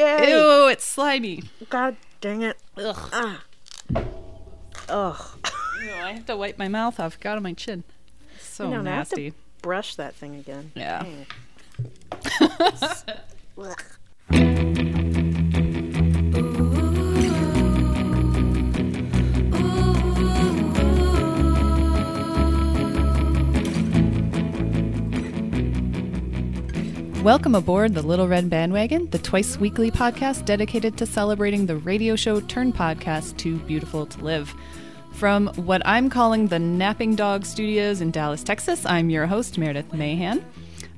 Yay! Ew, it's slimy. God dang it. Ugh. Ah. Ugh. Ew, I have to wipe my mouth off. Got on my chin. So I know, now I have to nasty. brush that thing again. Yeah. Welcome aboard the Little Red Bandwagon, the twice weekly podcast dedicated to celebrating the radio show turn podcast Too Beautiful to Live. From what I'm calling the Napping Dog Studios in Dallas, Texas, I'm your host, Meredith Mahan.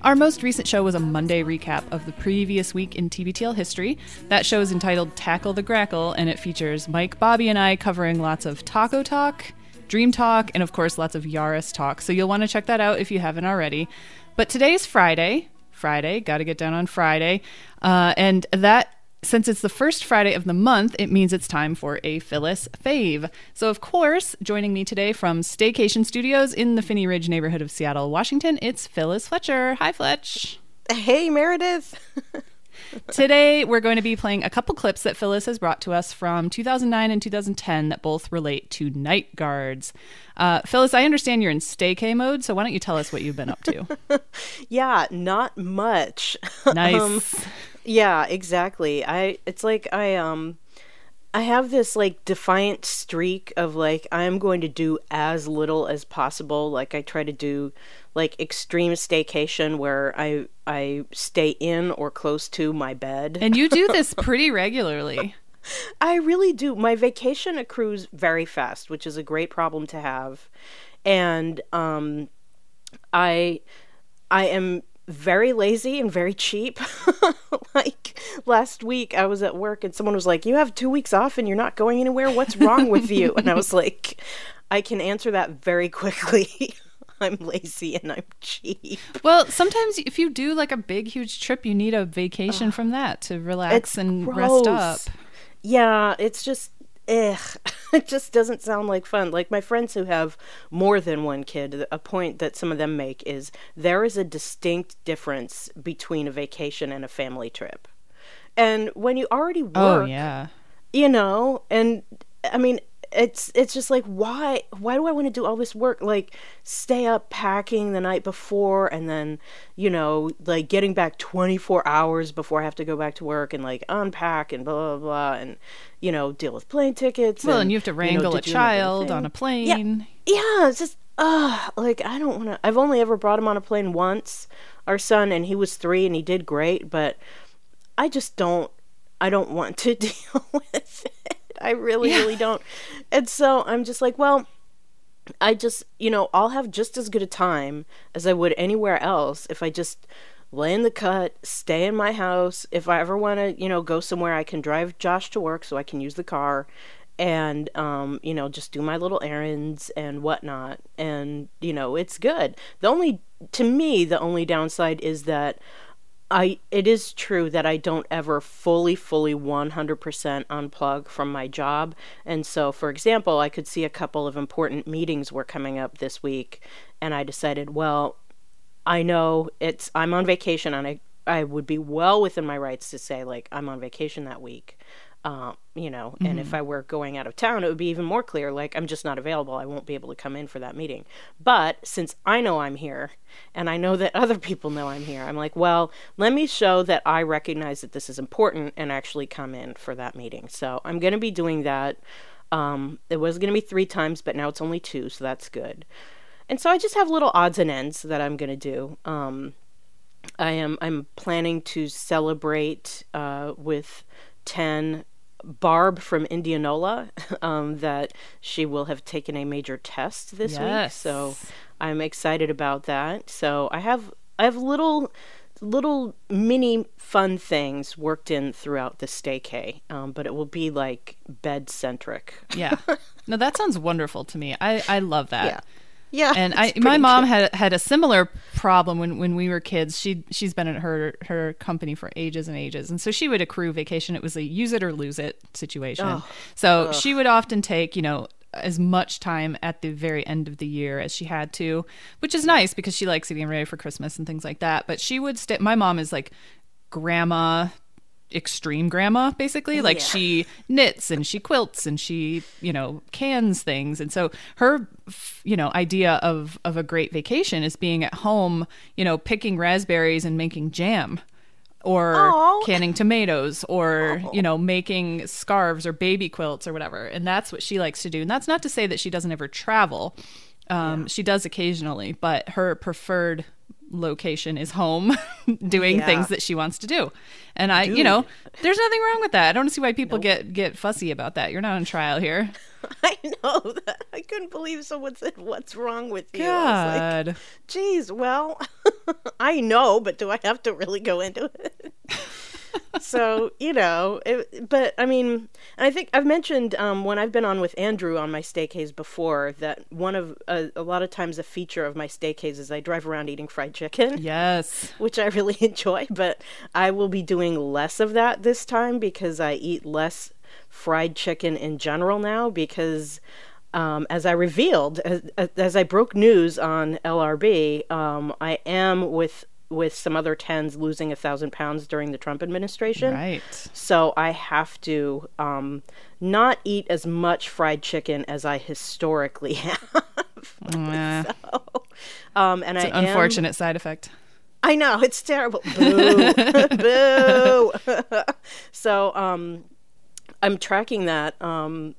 Our most recent show was a Monday recap of the previous week in TBTL history. That show is entitled Tackle the Grackle, and it features Mike, Bobby, and I covering lots of taco talk, dream talk, and of course, lots of Yaris talk. So you'll want to check that out if you haven't already. But today's Friday, Friday. Got to get down on Friday. Uh, and that, since it's the first Friday of the month, it means it's time for a Phyllis fave. So, of course, joining me today from Staycation Studios in the Phinney Ridge neighborhood of Seattle, Washington, it's Phyllis Fletcher. Hi, Fletch. Hey, Meredith. Today, we're going to be playing a couple clips that Phyllis has brought to us from 2009 and 2010 that both relate to night guards. Uh, Phyllis, I understand you're in staycay mode, so why don't you tell us what you've been up to? yeah, not much. Nice. Um, yeah, exactly. I it's like I um I have this like defiant streak of like I'm going to do as little as possible. Like I try to do like extreme staycation where I I stay in or close to my bed. and you do this pretty regularly. I really do. My vacation accrues very fast, which is a great problem to have. And um I I am very lazy and very cheap. like last week I was at work and someone was like, "You have 2 weeks off and you're not going anywhere. What's wrong with you?" And I was like, "I can answer that very quickly." I'm lazy and I'm cheap. Well, sometimes if you do like a big, huge trip, you need a vacation from that to relax It's and rest up. Yeah, it's just ugh. it just doesn't sound like fun. Like my friends who have more than one kid, a point that some of them make is there is a distinct difference between a vacation and a family trip. And when you already work, Oh, yeah. you know, and I mean it's it's just like why why do I want to do all this work like stay up packing the night before and then you know like getting back 24 hours before I have to go back to work and like unpack and blah blah blah and you know deal with plane tickets Well, and you have to wrangle a you remember the child on a plane. yeah, it's just uh like I don't want to. I've only ever brought him on a plane once, our son, and he was three, and he did great. But I just don't. I don't want to deal with it. I really, Yeah. really don't. And so I'm just like, well, I just, you know, I'll have just as good a time as I would anywhere else if I just lay in the cut, stay in my house. If I ever want to, you know, go somewhere, I can drive Josh to work so I can use the car and, um, you know, just do my little errands and whatnot. And, you know, it's good. The only, to me, the only downside is that I it is true that I don't ever fully fully 100% unplug from my job. And so for example, I could see a couple of important meetings were coming up this week and I decided, well, I know it's I'm on vacation and I I would be well within my rights to say like I'm on vacation that week. Um, you know, and if I were going out of town, it would be even more clear like I'm just not available. I won't be able to come in for that meeting. But since I know I'm here and I know that other people know I'm here, I'm like, well, let me show that I recognize that this is important and actually come in for that meeting. So I'm going to be doing that. Um, it was going to be three times, but now it's only two, so that's good. And so I just have little odds and ends that I'm going to do. Um, I am I'm planning to celebrate uh, with ten Barb from Indianola um, that she will have taken a major test this week. Yes. So I'm excited about that. So I have I have little little mini fun things worked in throughout the staycay, um, but it will be like bed centric. Yeah. No, that sounds wonderful to me. I, I love that. Yeah. Yeah, And I, my mom good. had had a similar problem when, when we were kids. She she's been at her her company for ages and ages, and so she would accrue vacation. It was a use it or lose it situation. Oh, so she would often take you know as much time at the very end of the year as she had to, which is nice because she likes getting ready for Christmas and things like that. But she would stay. My mom is like grandma extreme grandma basically. Like Yeah. she knits and she quilts and she you know cans things. And so her you know idea of of a great vacation is being at home you know picking raspberries and making jam or Aw. canning tomatoes or you know making scarves or baby quilts or whatever. And that's what she likes to do. And that's not to say that she doesn't ever travel. Um, she does occasionally but her preferred location is home doing Yeah. things that she wants to do and i you know there's nothing wrong with that i don't see why people get get fussy about that you're not on trial here I know that. I couldn't believe someone said, "What's wrong with you?" I was like, god Geez, well, I know, but do I have to really go into it? So you know, it, but I mean, I think I've mentioned um, when I've been on with Andrew on my staycays before that one of uh, a lot of times a feature of my staycays is I drive around eating fried chicken. yes Which I really enjoy, but I will be doing less of that this time because I eat less fried chicken in general now. Because um, as I revealed, as, as I broke news on LRB, um, I am with with some other tens losing a thousand pounds during the Trump administration. right So I have to um, not eat as much fried chicken as I historically have. Eh, um, and I am- unfortunate side effect I know it's terrible. Boo, boo. so um, I'm tracking that um,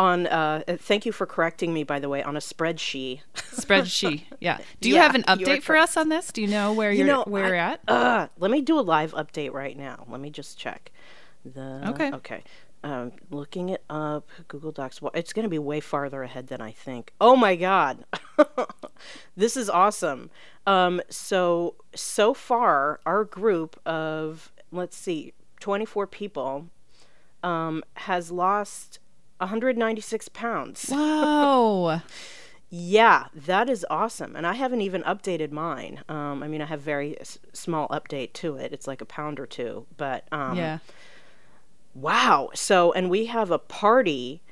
on. Uh, thank you for correcting me, by the way, on a spreadsheet. spreadsheet yeah do you Yeah, have an update for us on this do you know where you're know, where I- you're at Uh, let me do a live update right now. Let me just check. The Okay. Okay. Um, looking it up, Google Docs. Well, it's going to be way farther ahead than I think. Oh my God, this is awesome. Um, so so far, our group of let's see, twenty four people, um, has lost 196 pounds. wow Yeah, that is awesome. And I haven't even updated mine. Um, I mean, I have very s- small update to it. It's like a pound or two. But um, yeah wow. So, and we have a party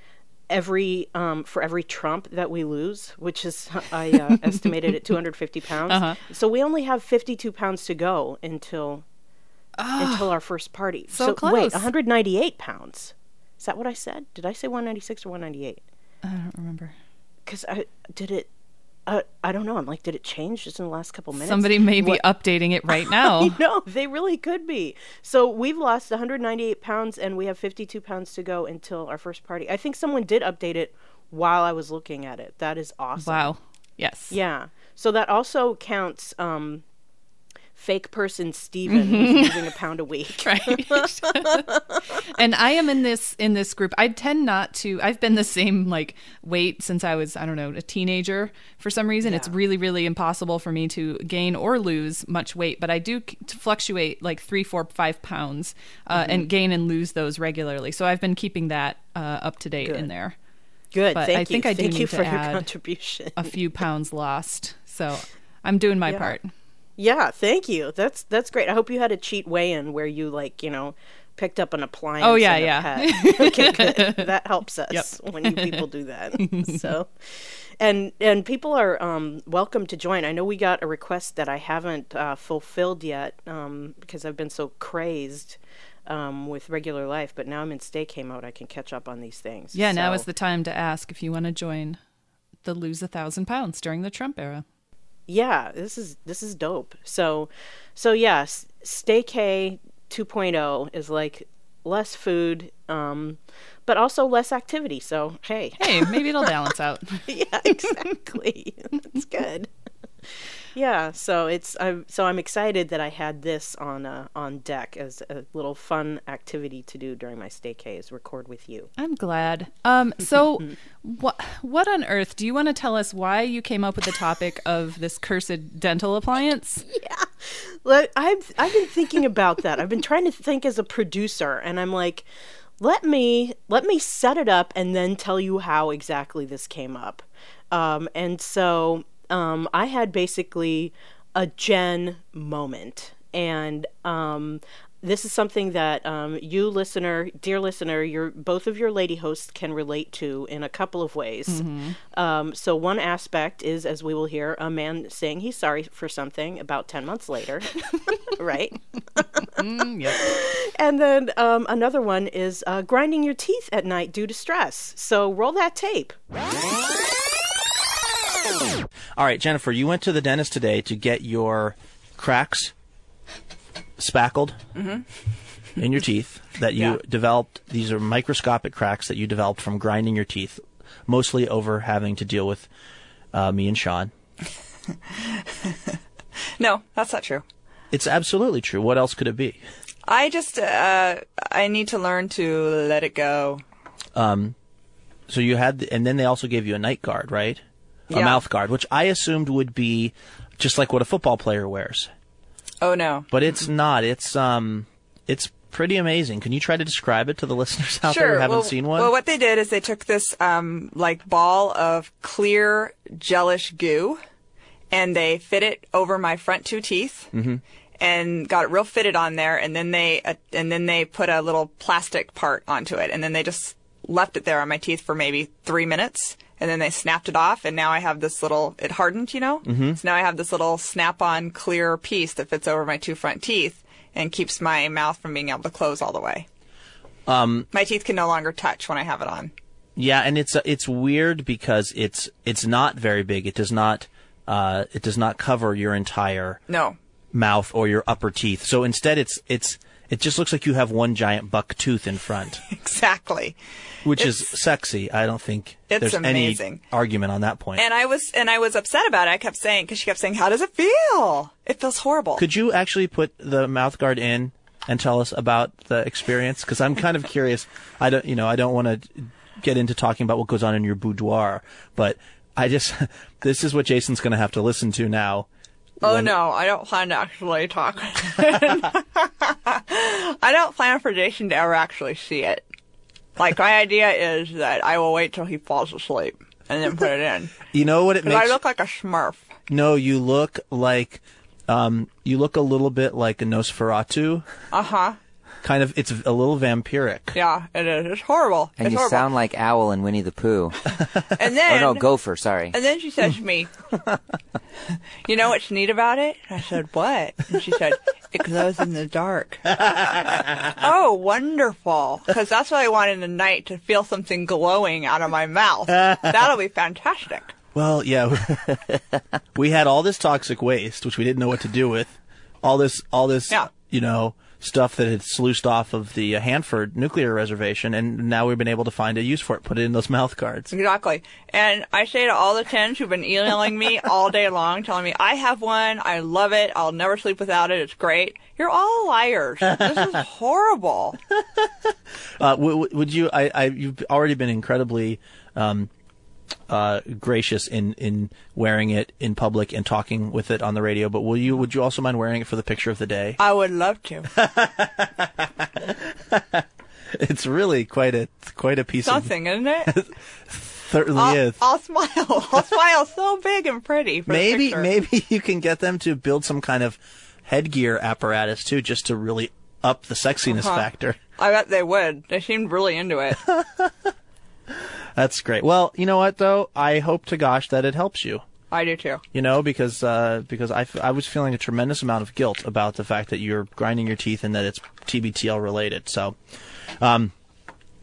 every um, for every Trump that we lose, which is I uh, estimated at 250 pounds. Uh-huh. So we only have 52 pounds to go until until our first party. so wait, close. 198 pounds. Is that what I said? Did I say 196 or 198? i don't remember because I did it. Uh, I don't know. I'm like, did it change just in the last couple minutes? somebody may be What- updating it right now no, they really could be. So we've lost 198 pounds, and we have 52 pounds to go until our first party. I think someone did update it while I was looking at it. That is awesome. wow yes Yeah. So that also counts. Um, fake person Steven who's losing a pound a week. right and i am in this in this group i tend not to i've been the same like weight since i was i don't know a teenager for some reason it's really really impossible for me to gain or lose much weight but i do to fluctuate like three four five pounds uh, Mm-hmm. and gain and lose those regularly so i've been keeping that uh, up to date in there Good. But Thank I you. think I do Thank you need to your add contribution. a few pounds lost so i'm doing my Yeah. part Yeah, thank you. That's that's great. I hope you had a cheat weigh-in where you like, you know, picked up an appliance. Oh, yeah, yeah. okay, good. That helps us Yep. when you people do that. so, and and people are um, welcome to join. I know we got a request that I haven't uh, fulfilled yet um, because I've been so crazed um, with regular life. But now I'm in stay mode. I can catch up on these things. yeah now is the time to ask if you want to join the lose a thousand pounds during the trump era yeah this is this is dope. So so yes staycay 2.0 is like less food um but also less activity so hey. Hey maybe it'll balance out. Yeah exactly. That's good yeah so it's i'm so i'm excited that i had this on uh, on deck as a little fun activity to do during my staycay is record with you I'm glad. Um, so, what what on earth do you want to tell us? Why you came up with the topic of this cursed dental appliance? Yeah, Let- I've I've been thinking about that. I've been trying to think as a producer, and I'm like, let me let me set it up and then tell you how exactly this came up. Um, and so um, I had basically a Jen moment, and um, this is something that um, you listener, dear listener, your both of your lady hosts can relate to in a couple of ways. Um, so one aspect is, as we will hear, a man saying he's sorry for something about ten months later, right? Mm, yep. And then um, another one is uh, grinding your teeth at night due to stress. So roll that tape. All right, Jennifer, you went to the dentist today to get your cracks spackled in your teeth that you Yeah. developed. These are microscopic cracks that you developed from grinding your teeth, mostly over having to deal with uh, me and Sean. No, that's not true. It's absolutely true. What else could it be? I just uh, I need to learn to let it go. So you had, and then they also gave you a night guard, right? A Yeah. mouth guard, which I assumed would be just like what a football player wears, Oh no. but it's not. It's um, it's pretty amazing. Can you try to describe it to the listeners out there who haven't well, seen one? Well, what they did is they took this um, like ball of clear gelish goo, and they fit it over my front two teeth, Mm-hmm. and got it real fitted on there. And then they uh, and then they put a little plastic part onto it, and then they just left it there on my teeth for maybe three minutes. And then they snapped it off, and now I have this little. It hardened, you know. Mm-hmm. So now I have this little snap-on clear piece that fits over my two front teeth and keeps my mouth from being able to close all the way. My teeth can no longer touch when I have it on. Yeah, and it's uh, it's weird because it's it's not very big. It does not uh, it does not cover your entire No. mouth or your upper teeth. So instead, it's it's it just looks like you have one giant buck tooth in front, Exactly. which is sexy. I don't think It's there's amazing. any argument on that point. And I was and I was upset about it. I kept saying because she kept saying, "How does it feel?" It feels horrible. Could you actually put the mouth guard in and tell us about the experience? Because I'm kind of curious. I don't, you know, I don't want to get into talking about what goes on in your boudoir, but I just this is what Jason's going to have to listen to now. Oh when- no, I don't plan to actually talk. I don't plan for Jason to ever actually see it. Like my idea is that I will wait till he falls asleep and then put it in. You know what it makes? I look like a Smurf. no, you look like, um, you look a little bit like a Nosferatu. Uh huh. Kind of, it's a little vampiric. Yeah, it is. It's horrible. And it's you horrible. sound like Owl and Winnie the Pooh. and then or no, Gopher, sorry. And then she said to me, You know what's neat about it? I said, What? And she said, It glows in the dark. oh, wonderful. Because that's what I want in the night to feel something glowing out of my mouth. That'll be fantastic. Well, yeah, we had all this toxic waste, which we didn't know what to do with. All this, all this, Yeah. you know, stuff that had sluiced off of the Hanford nuclear reservation, and now we've been able to find a use for it. Put it in those mouth guards. Exactly. And I say to all the tens who've been emailing me all day long, telling me, I have one, I love it, I'll never sleep without it, it's great. You're all liars. This is horrible. Uh, w- w- would you? I, I, you've already been incredibly um, uh, gracious in, in wearing it in public and talking with it on the radio. But will you? Would you also mind wearing it for the picture of the day? I would love to. It's really quite a quite a piece of Something, isn't it? certainly I'll, is. I'll smile. I'll smile so big and pretty. For maybe picture. maybe you can get them to build some kind of headgear apparatus too, just to really up the sexiness Uh-huh. factor. I bet they would. They seemed really into it. That's great. Well, you know what though? I hope to gosh that it helps you. I do too. You know, because uh, because I, f- I was feeling a tremendous amount of guilt about the fact that you're grinding your teeth and that it's TBTL related. So, um,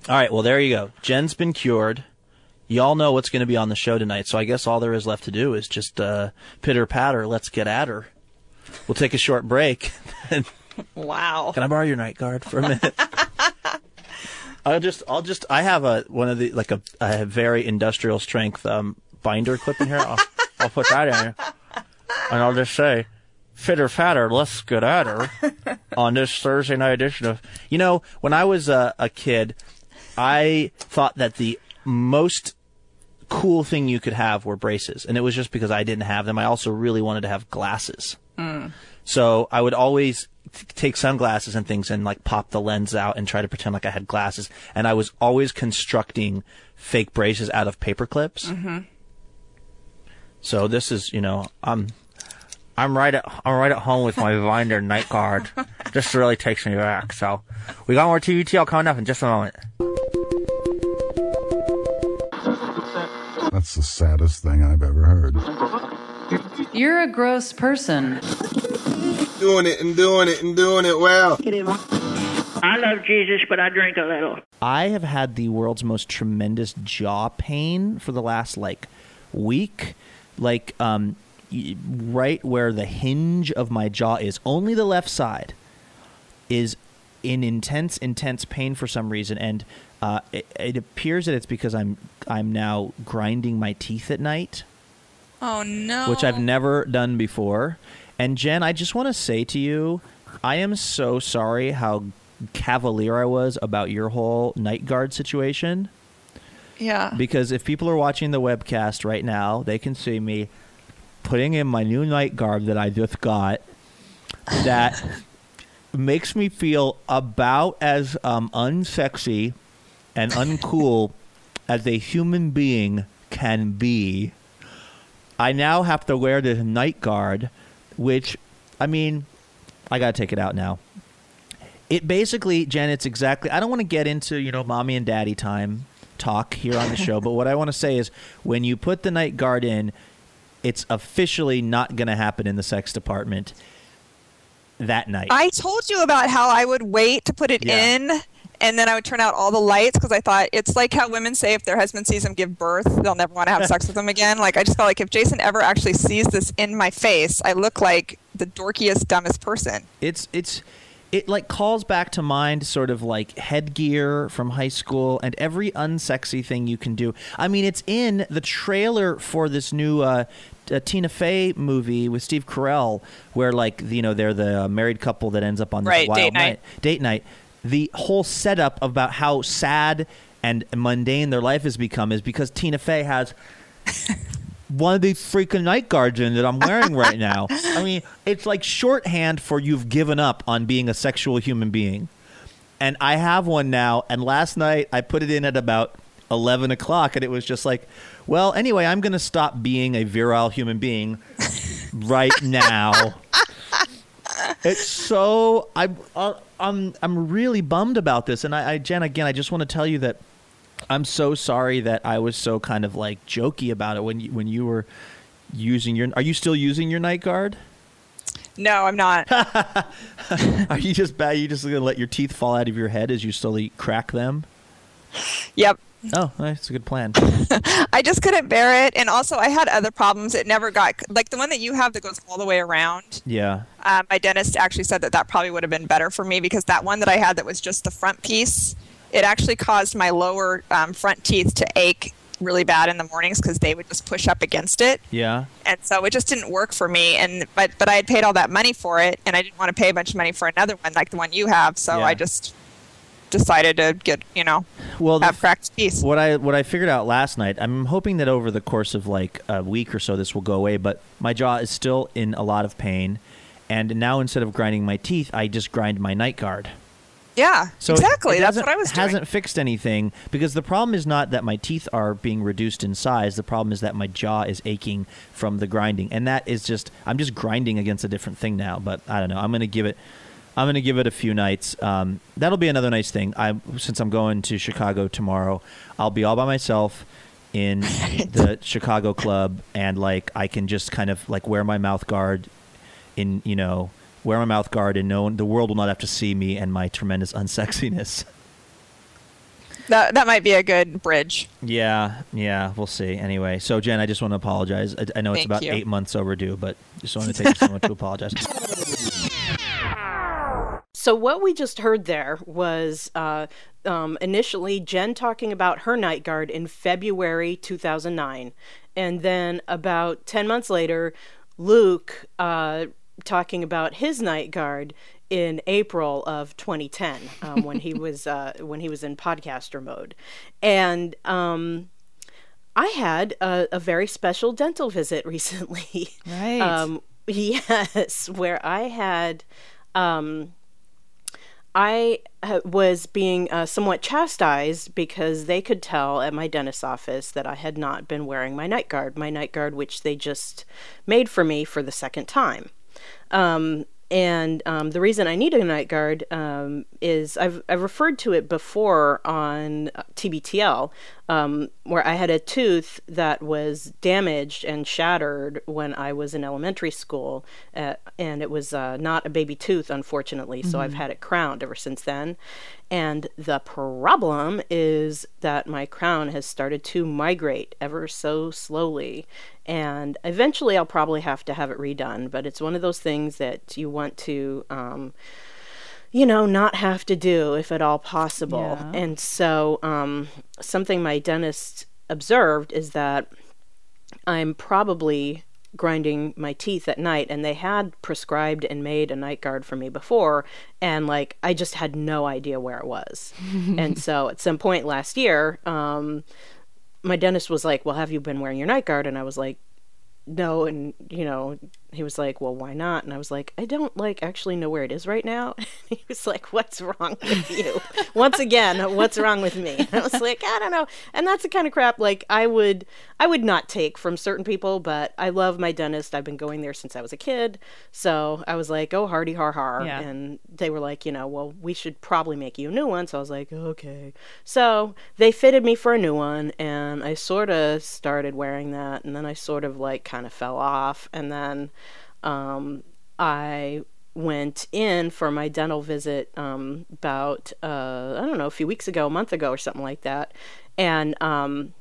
all right. Well, there you go. Jen's been cured. Y'all know what's going to be on the show tonight. So I guess all there is left to do is just uh, pitter patter. Let's get at her. We'll take a short break. Wow. Can I borrow your night guard for a minute? I'll just, I'll just, I have a one of the like a, a very industrial strength um, binder clip in here. I'll, I'll put that in, here. and I'll just say, "Fitter fatter, less good get at her." on this Thursday night edition of, you know, when I was a, a kid, I thought that the most cool thing you could have were braces, and it was just because I didn't have them. I also really wanted to have glasses. So I would always t- take sunglasses and things and like pop the lens out and try to pretend like I had glasses. And I was always constructing fake braces out of paper clips. Mm-hmm. So this is, you know, I'm I'm right at I'm right at home with my Vinder night guard. Just really takes me back. So we got more TBTL coming up in just a moment. That's the saddest thing I've ever heard. You're a gross person. Doing it and doing it and doing it well. I love Jesus, but I drink a little. I have had the world's most tremendous jaw pain for the last like week, like um, right where the hinge of my jaw is. Only the left side is in intense, intense pain for some reason, and uh, it, it appears that it's because I'm I'm now grinding my teeth at night Oh no. which I've never done before. And Jen, I just want to say to you, I am so sorry how cavalier I was about your whole night guard situation. Yeah. Because if people are watching the webcast right now, they can see me putting in my new night guard that I just got. That makes me feel about as um, unsexy and uncool as a human being can be. I now have to wear this night guard, which, I mean, I gotta take it out now. It basically, Jen, it's exactly. I don't want to get into you know mommy and daddy time talk here on the show, but what I want to say is when you put the night guard in, it's officially not going to happen in the sex department that night. I told you about how I would wait to put it Yeah. in and then I would turn out all the lights because I thought it's like how women say if their husband sees them give birth, they'll never want to have sex with them again. Like I just felt like if Jason ever actually sees this in my face, I look like the dorkiest, dumbest person. it's it's it like calls back to mind sort of like headgear from high school and every unsexy thing you can do. I mean, it's in the trailer for this new uh, uh, Tina Fey movie with Steve Carell, where like you know they're the uh, married couple that ends up on this Right, wild date night. Date night. The whole setup about how sad and mundane their life has become is because Tina Fey has one of these freaking night guards in that I'm wearing right now. I mean, it's like shorthand for you've given up on being a sexual human being. And I have one now. And last night I put it in at about 11 o'clock, and it was just like, well, anyway, I'm going to stop being a virile human being right now. It's so I'm uh, I'm I'm really bummed about this, and I, I Jen again, I just want to tell you that I'm so sorry that I was so kind of like jokey about it when you, when you were using your. Are you still using your night guard? No, I'm not. Are you just bad? You just gonna let your teeth fall out of your head as you slowly crack them? yep. Oh, that's a good plan. I just couldn't bear it. And also, I had other problems. It never got, like the one that you have that goes all the way around. Yeah, Uh, my dentist actually said that that probably would have been better for me because that one that I had that was just the front piece, it actually caused my lower um, front teeth to ache really bad in the mornings because they would just push up against it. yeah. And so it just didn't work for me. And but but I had paid all that money for it, and I didn't want to pay a bunch of money for another one like the one you have. So Yeah. I just decided to get you know Well, have cracked teeth. what I what I figured out last night, I'm hoping that over the course of like a week or so, this will go away. But my jaw is still in a lot of pain, and now instead of grinding my teeth, I just grind my night guard. Yeah, So exactly. it That's what I was doing. Hasn't fixed anything because the problem is not that my teeth are being reduced in size. The problem is that my jaw is aching from the grinding, and that is just I'm just grinding against a different thing now. But I don't know. I'm gonna give it. I'm gonna give it a few nights. Um, that'll be another nice thing. I since I'm going to Chicago tomorrow, I'll be all by myself in the Chicago club, and like I can just kind of like wear my mouth guard in you know wear my mouth guard and no one the world will not have to see me and my tremendous unsexiness That that might be a good bridge. yeah yeah we'll see anyway so jen i just want to apologize i, I know it's about you. eight months overdue but just wanted to take this moment to apologize So what we just heard there was uh, um, initially Jen talking about her night guard in February 2009, and then about 10 months later, Luke uh, talking about his night guard in April of 2010 um, when he was uh, when he was in podcaster mode, and. Um, I had a, a very special dental visit recently. Right. Um, yes, where I had, um, I was being uh, somewhat chastised because they could tell at my dentist's office that I had not been wearing my night guard, my night guard, which they just made for me for the second time. Um, and um, the reason I need a night guard um, is I've I've referred to it before on uh, TBTL, um, where I had a tooth that was damaged and shattered when I was in elementary school, uh, and it was uh, not a baby tooth, unfortunately. So I've had it crowned ever since then. And the problem is that my crown has started to migrate ever so slowly. And eventually I'll probably have to have it redone, but it's one of those things that you want to, um, you know, not have to do if at all possible. Yeah. And so, um, something my dentist observed is that I'm probably grinding my teeth at night and they had prescribed and made a night guard for me before and like I just had no idea where it was. and so at some point last year, um my dentist was like, "Well, have you been wearing your night guard?" and I was like, "No." And you know, he was like, "Well, why not?" And I was like, "I don't like actually know where it is right now." he was like, "What's wrong with you?" Once again, what's wrong with me? And I was like, "I don't know." And that's the kind of crap like I would I would not take from certain people, but I love my dentist. I've been going there since I was a kid. So, I was like, "Oh, hardy har har." Yeah. And they were like, you know, well, we should probably make you a new one. So I was like, okay. So they fitted me for a new one, and I sort of started wearing that, and then I sort of like kind of fell off, and then um, I went in for my dental visit um, about uh, I don't know a few weeks ago, a month ago, or something like that, and um,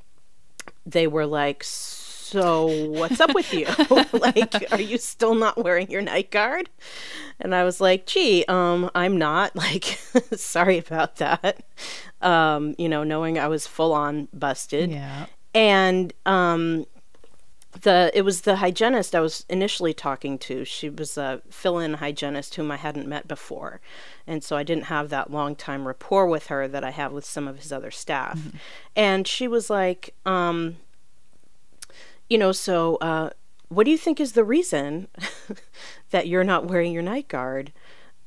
they were like. So what's up with you? like, are you still not wearing your night guard? And I was like, gee, um, I'm not. Like, sorry about that. Um, you know, knowing I was full on busted. Yeah. And um, the it was the hygienist I was initially talking to. She was a fill-in hygienist whom I hadn't met before, and so I didn't have that long time rapport with her that I have with some of his other staff. And she was like, um, you know, so uh, what do you think is the reason that you're not wearing your night guard?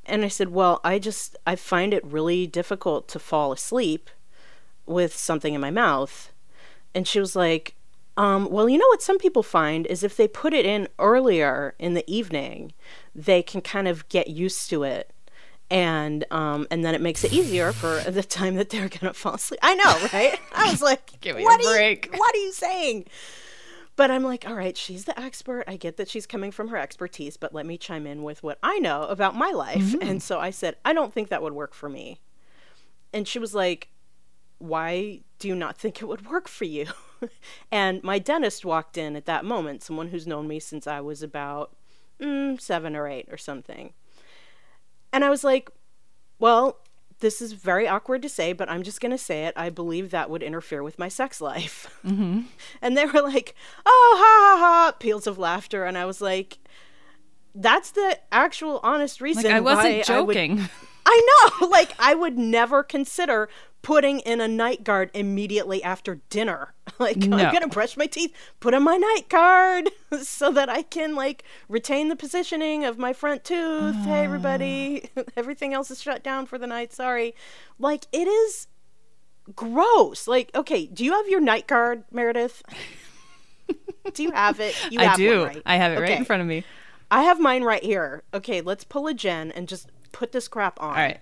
And I said, well, I just I find it really difficult to fall asleep with something in my mouth. And she was like, um, well, you know what some people find is if they put it in earlier in the evening, they can kind of get used to it. And um, and then it makes it easier for the time that they're gonna fall asleep. I know, right? I was like, Give me a what are you- what are you saying? But I'm like, all right, she's the expert. I get that she's coming from her expertise, but let me chime in with what I know about my life. And so I said, I don't think that would work for me. And she was like, why do you not think it would work for you? and my dentist walked in at that moment, someone who's known me since I was about mm, seven or eight or something. And I was like, well, this is very awkward to say, but I'm just going to say it. I believe that would interfere with my sex life. Mm-hmm. And they were like, oh, ha ha ha, peals of laughter. And I was like, that's the actual honest reason Like I wasn't I would joking. I know. Like, I would never consider putting in a night guard immediately after dinner. Like, No. I'm going to brush my teeth, put on my night guard so that I can, like, retain the positioning of my front tooth. Hey, everybody. Ah. Everything else is shut down for the night. Sorry. Like, it is gross. Like, okay, do you have your night guard, Meredith? do you have it? You I have do. One, right? I have it right in front of me. I have mine right here. Okay, let's pull a Jen and just put this crap on. All right.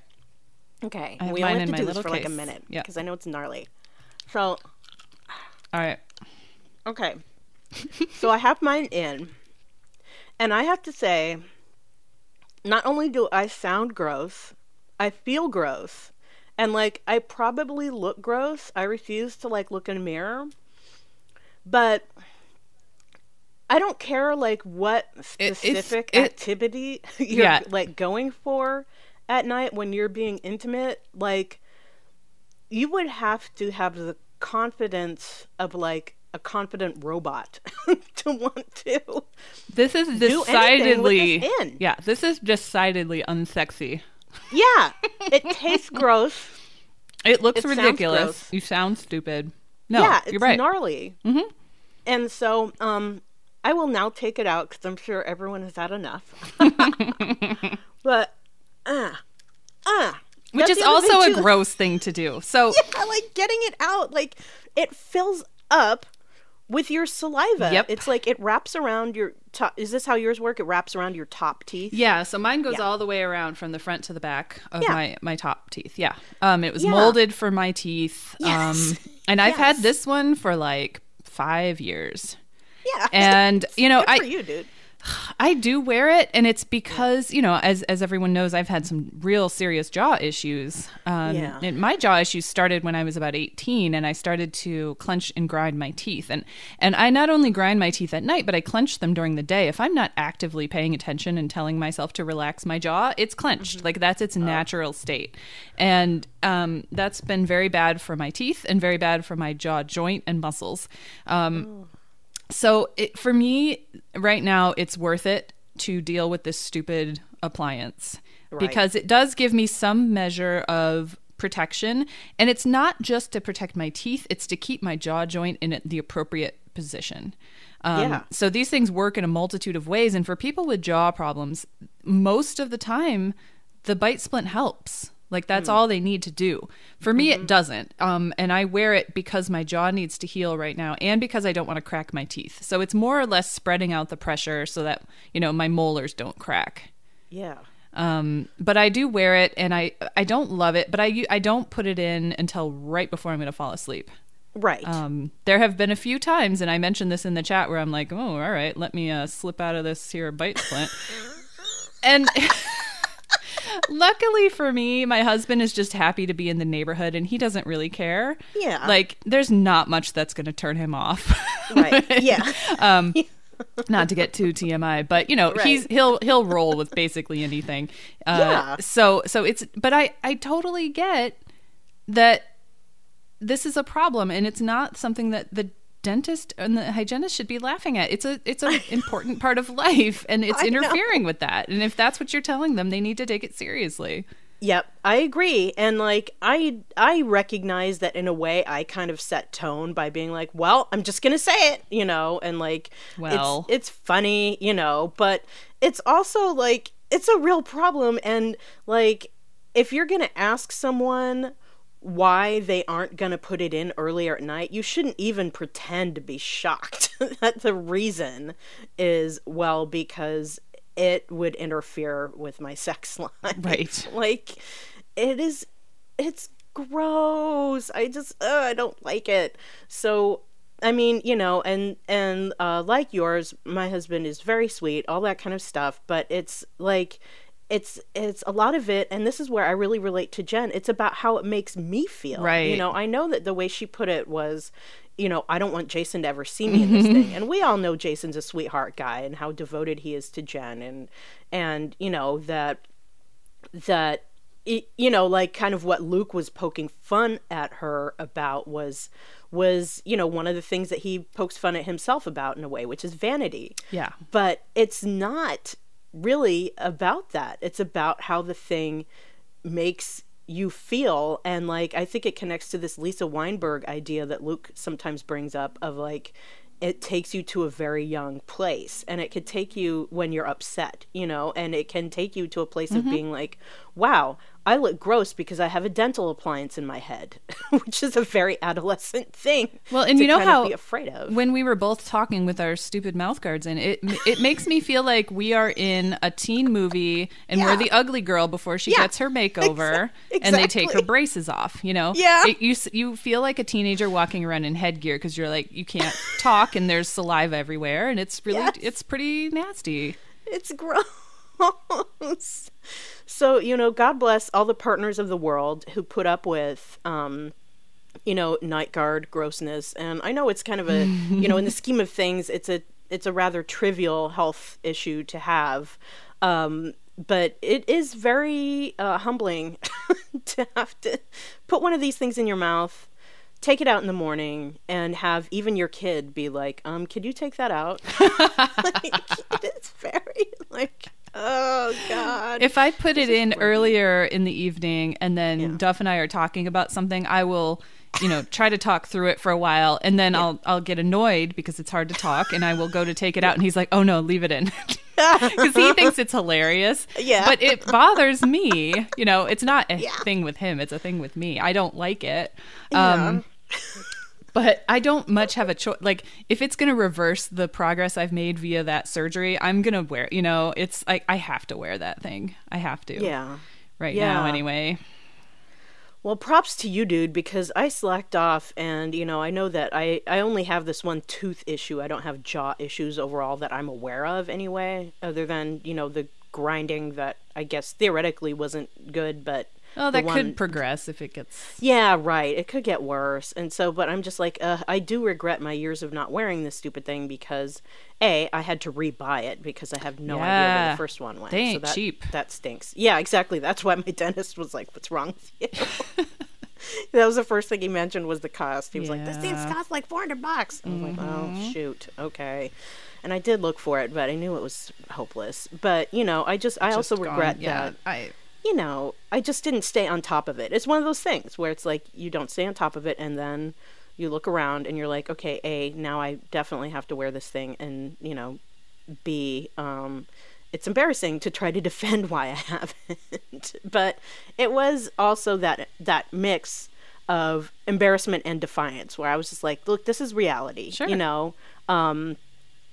Okay, I have we mine only in have my to do this little for like a case. minute Yeah. because I know it's gnarly. So, All right. okay, so I have mine in, and I have to say, not only do I sound gross, I feel gross, and like I probably look gross. I refuse to like look in a mirror, but. I don't care like what It- it's- specific it- activity you're Yeah. like going for at night when you're being intimate like you would have to have the confidence of like a confident robot to want to This is decidedly this. Yeah, this is decidedly unsexy. yeah it tastes gross It looks It ridiculous. You sound stupid. No, yeah it's you're right. gnarly mm-hmm. and so um i will now take it out because i'm sure everyone has had enough but uh uh Which That's is also a gross thing to do. So I like getting it out. Like it fills up with your saliva. Yep. It's like it wraps around your top. Is this how yours work? It wraps around your top teeth. Yeah, so mine goes Yeah. all the way around from the front to the back of Yeah. my my top teeth. Yeah. Um it was Yeah. molded for my teeth. Yes. Um and I've had this one for like 5 years. Yeah. And you know, Good I for you, dude. I do wear it, and it's because you know, as as everyone knows, I've had some real serious jaw issues. Um, Yeah. my jaw issues started when I was about eighteen, and I started to clench and grind my teeth, and and I not only grind my teeth at night, but I clench them during the day. If I'm not actively paying attention and telling myself to relax my jaw, it's clenched. Like that's its natural state, and um, that's been very bad for my teeth and very bad for my jaw joint and muscles. Um, so it, for me right now, it's worth it to deal with this stupid appliance because it does give me some measure of protection, and it's not just to protect my teeth; it's to keep my jaw joint in the appropriate position. Um, Yeah. So these things work in a multitude of ways, and for people with jaw problems, most of the time, the bite splint helps. Like that's all they need to do. For me, it doesn't. Um, and I wear it because my jaw needs to heal right now, and because I don't want to crack my teeth. So it's more or less spreading out the pressure so that you know my molars don't crack. Yeah. Um, but I do wear it, and I I don't love it, but I I don't put it in until right before I'm going to fall asleep. Right. Um, there have been a few times, and I mentioned this in the chat where I'm like, oh, all right, let me uh, slip out of this here bite splint. and luckily for me, my husband is just happy to be in the neighborhood and he doesn't really care. Yeah. Like, there's not much that's going to turn him off. right. Yeah. um, not to get too TMI, but you know, Right. he's he'll he'll roll with basically anything. Uh, Yeah. So so it's but I I totally get that this is a problem and it's not something that the dentist and the hygienist should be laughing at. It's a it's an important part of life and it's I know. interfering with that. And if that's what you're telling them, they need to take it seriously. Yep, I agree. And like I I recognize that in a way I kind of set tone by being like, well, I'm just going to say it, you know, and like Well. it's it's funny, you know, but it's also like it's a real problem and like if you're going to ask someone why they aren't going to put it in earlier at night, you shouldn't even pretend to be shocked that the reason is well because it would interfere with my sex life. Right. like it is it's gross. I just uh, I don't like it. So I mean, you know, and and uh, like yours, my husband is very sweet, all that kind of stuff. But it's like, it's it's a lot of it, and this is where I really relate to Jen. It's about how it makes me feel. right You know, I know that the way she put it was, you know, I don't want Jason to ever see me in this mm-hmm. thing, and we all know Jason's a sweetheart guy and how devoted he is to Jen, and and you know that that it, you know like kind of what luke was poking fun at her about was was you know one of the things that he pokes fun at himself about in a way which is vanity Yeah. but it's not really about that it's about how the thing makes you feel and like i think it connects to this lisa weinberg idea that luke sometimes brings up of like it takes you to a very young place and it could take you when you're upset you know and it can take you to a place Mm-hmm. of being like wow i look gross because i have a dental appliance in my head which is a very adolescent thing Well, and you know how be afraid of when we were both talking with our stupid mouth guards in, it it makes me feel like we are in a teen movie and we're the ugly girl before she Yeah. gets her makeover Exa- and they take her braces off. You know, Yeah. It- you you feel like a teenager walking around in headgear because you're like you can't talk and there's saliva everywhere and it's really Yes. it's pretty nasty. It's gross. so, you know, God bless all the partners of the world who put up with um you know, night guard grossness. And I know it's kind of a, you know, in the scheme of things, it's a it's a rather trivial health issue to have. Um but it is very uh, humbling to have to put one of these things in your mouth, take it out in the morning, and have even your kid be like, "Um, could you take that out?" like, it's very like, oh god. If I put it in earlier in the evening and then Yeah. Duff and I are talking about something, I will, you know, try to talk through it for a while and then I'll I'll get annoyed because it's hard to talk and I will go to take it out and he's like, "Oh no, leave it in." Cuz he thinks it's hilarious. Yeah. But it bothers me. You know, it's not a Yeah. thing with him, it's a thing with me. I don't like it. Yeah. Um but I don't much have a choice. Like, if it's going to reverse the progress I've made via that surgery, I'm going to wear. You know, it's like I have to wear that thing. I have to. Yeah. Right now, anyway. Well, props to you, dude, because I slacked off, and you know, I know that I I only have this one tooth issue. I don't have jaw issues overall that I'm aware of, anyway. Other than you know the grinding that I guess theoretically wasn't good, but Oh, that one- could progress if it gets. Yeah, right. It could get worse. And so, but I'm just like, uh, I do regret my years of not wearing this stupid thing because, A, I had to re-buy it because I have no idea where the first one went. They ain't so that, cheap. That stinks. Yeah, exactly. That's why my dentist was like, what's wrong with you? that was the first thing he mentioned was the cost. He was like, this thing's Yeah. Mm-hmm. cost like 400 bucks. I was like, oh, shoot. Okay. And I did look for it, but I knew it was hopeless. But, you know, I just, I also just gone. regret Yeah, that I. you know, I just didn't stay on top of it. It's one of those things where it's like you don't stay on top of it and then you look around and you're like, okay, A, now I definitely have to wear this thing and, you know, B, um it's embarrassing to try to defend why I haven't. but it was also that that mix of embarrassment and defiance where I was just like, look, this is reality. Sure. You know, um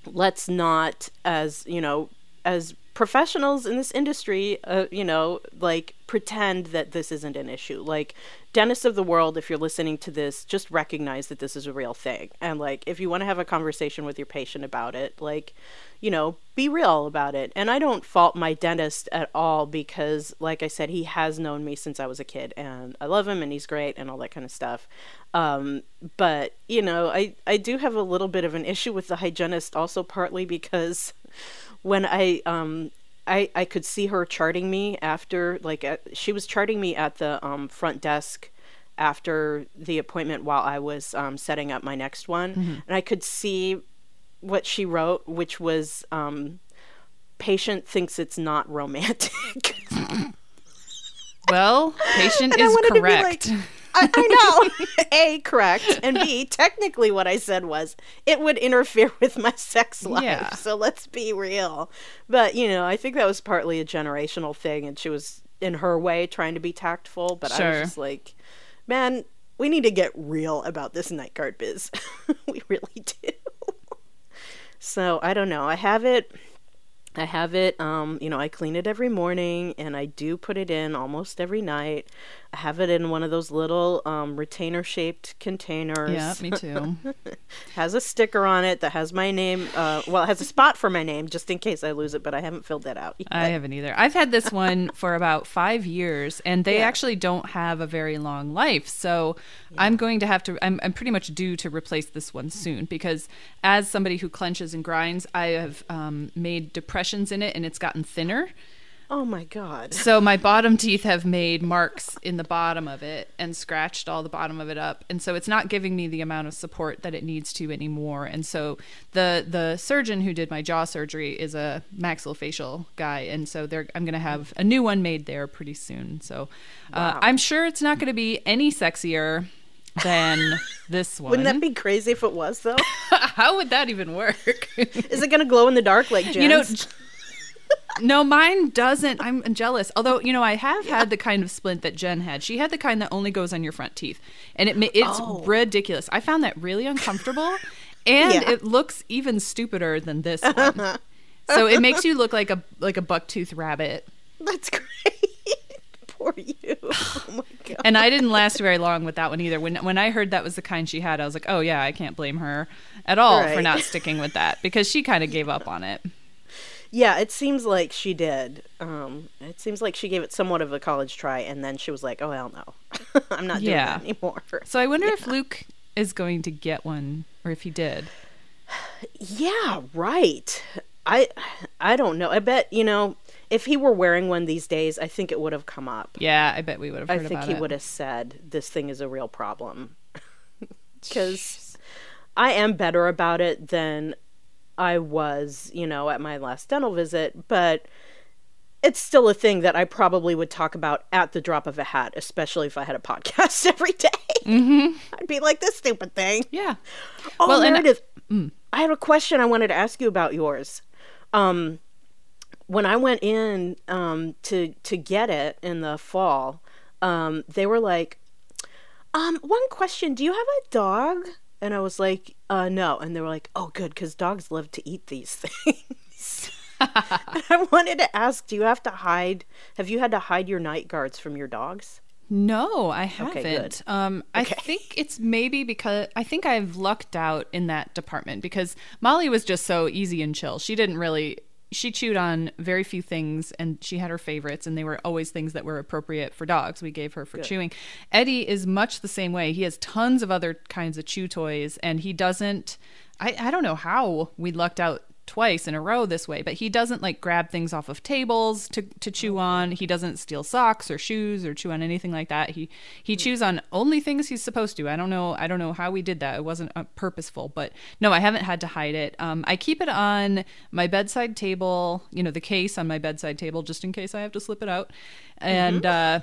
let's not as you know as professionals in this industry uh, you know like pretend that this isn't an issue. Like dentists of the world if you're listening to this just recognize that this is a real thing. And like if you want to have a conversation with your patient about it like you know be real about it. And i don't fault my dentist at all because like i said he has known me since i was a kid and i love him and he's great and all that kind of stuff. Um, but you know i i do have a little bit of an issue with the hygienist also partly because when I um I I could see her charting me after like at, she was charting me at the um front desk after the appointment while I was um setting up my next one and I could see what she wrote which was um patient thinks it's not romantic. Well, patient is wanted to be correct. like, I, I know. A, correct. And B, technically what I said was it would interfere with my sex life. Yeah. So let's be real. But, you know, I think that was partly a generational thing and she was in her way trying to be tactful, but I was just like, man, we need to get real about this night guard biz. we really do. so, I don't know. I have it I have it, um, you know, I clean it every morning and I do put it in almost every night. Have it in one of those little um, retainer shaped containers. yeah, me too. has a sticker on it that has my name, uh, well, it has a spot for my name just in case I lose it, but I haven't filled that out yet. I haven't either. I've had this one for about five years, and they Yeah. actually don't have a very long life. So I'm going to have to. I'm, I'm pretty much due to replace this one soon because, as somebody who clenches and grinds, I have um, made depressions in it, and it's gotten thinner. Oh my God. So my bottom teeth have made marks in the bottom of it and scratched all the bottom of it up, and so it's not giving me the amount of support that it needs to anymore. And so the the surgeon who did my jaw surgery is a maxillofacial guy, and so they're I'm going to have a new one made there pretty soon. So uh, I'm sure it's not going to be any sexier than this one. Wouldn't that be crazy if it was, though? How would that even work? Is it going to glow in the dark like Jen's? You know, no, mine doesn't. I'm jealous. Although, you know, I have had the kind of splint that Jen had. She had the kind that only goes on your front teeth, and it it's Oh. ridiculous. I found that really uncomfortable, and Yeah. it looks even stupider than this one. so it makes you look like a like a bucktooth rabbit. that's great. Poor you. Oh my God. And I didn't last very long with that one either. When when I heard that was the kind she had, I was like, oh yeah, I can't blame her at all for not sticking with that because she kind of gave up on it. Yeah, it seems like she did. Um, it seems like she gave it somewhat of a college try, and then she was like, "Oh hell no, I'm not doing Yeah. that anymore." So I wonder if Luke is going to get one, or if he did. Yeah, right. I I don't know. I bet you know if he were wearing one these days, I think it would have come up. Yeah, I bet we would have I think he would have said this thing is a real problem because I am better about it than I was, you know, at my last dental visit, but it's still a thing that I probably would talk about at the drop of a hat, especially if I had a podcast every day. Mm-hmm. I'd be like this stupid thing. Yeah. Oh, Well, and- Meredith, I have a question I wanted to ask you about yours. Um, when I went in um, to to get it in the fall, um, they were like, um, "One question: Do you have a dog?" And I was like, uh, no. And they were like, oh, good, because dogs love to eat these things. I wanted to ask, do you have to hide? Have you had to hide your night guards from your dogs? No, I haven't. good. um, I think it's maybe because I think I've lucked out in that department because Molly was just so easy and chill. She didn't really. She chewed on very few things and she had her favorites, and they were always things that were appropriate for dogs. We gave her for chewing. Eddie is much the same way. He has tons of other kinds of chew toys, and he doesn't. I, I don't know how we lucked out twice in a row this way, but he doesn't like grab things off of tables to, to chew on. He doesn't steal socks or shoes or chew on anything like that. He he chews on only things he's supposed to. I don't know I don't know how we did that. It wasn't uh, purposeful, but no, I haven't had to hide it. Um, I keep it on my bedside table, you know, the case on my bedside table just in case I have to slip it out. And uh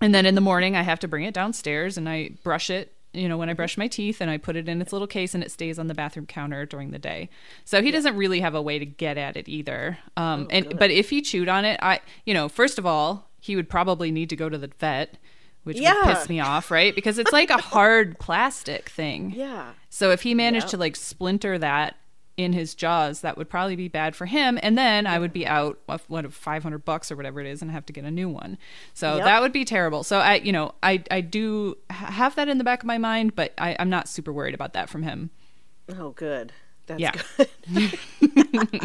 and then in the morning, I have to bring it downstairs and I brush it, you know, when I brush my teeth and I put it in its little case and it stays on the bathroom counter during the day. So he doesn't really have a way to get at it either. Um, and but if he chewed on it, I, you know, first of all, he would probably need to go to the vet, which would piss me off, right? Because it's like a hard plastic thing. Yeah. So if he managed Yep. to like splinter that in his jaws, that would probably be bad for him. And then I would be out of what five hundred bucks or whatever it is, and have to get a new one. So Yep. that would be terrible. So I, you know, I I do have that in the back of my mind, but I, I'm not super worried about that from him. Oh, good. That's Yeah. good.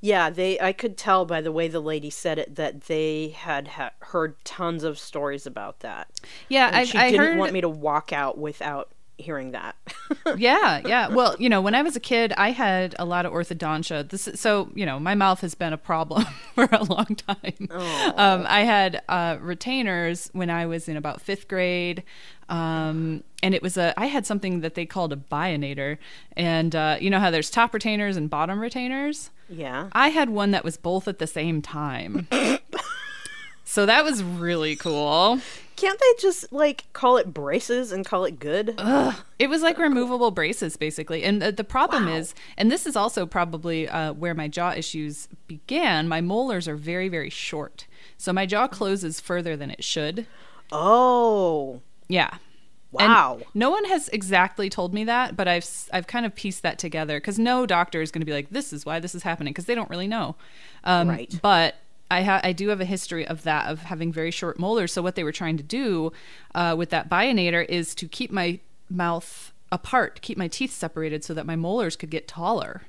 yeah, they. I could tell by the way the lady said it that they had ha- heard tons of stories about that. Yeah, And I, she I didn't heard. want me to walk out without hearing that. yeah, yeah. Well, you know, when I was a kid, I had a lot of orthodontia. This, is- so you know, my mouth has been a problem for a long time. Um, I had uh, retainers when I was in about fifth grade, um, and it was a. I had something that they called a bionator, and uh, you know how there's top retainers and bottom retainers. yeah. I had one that was both at the same time. so that was really cool. Can't they just like call it braces and call it good? It was like removable braces, basically. And the, the problem is, and this is also probably uh, where my jaw issues began. My molars are very, very short, so my jaw closes further than it should. Oh, Yeah. And wow. no one has exactly told me that, but I've I've kind of pieced that together because no doctor is going to be like, "This is why this is happening," because they don't really know. Um, Right. But I ha- I do have a history of that of having very short molars. So what they were trying to do uh, with that bionator is to keep my mouth apart, keep my teeth separated, so that my molars could get taller.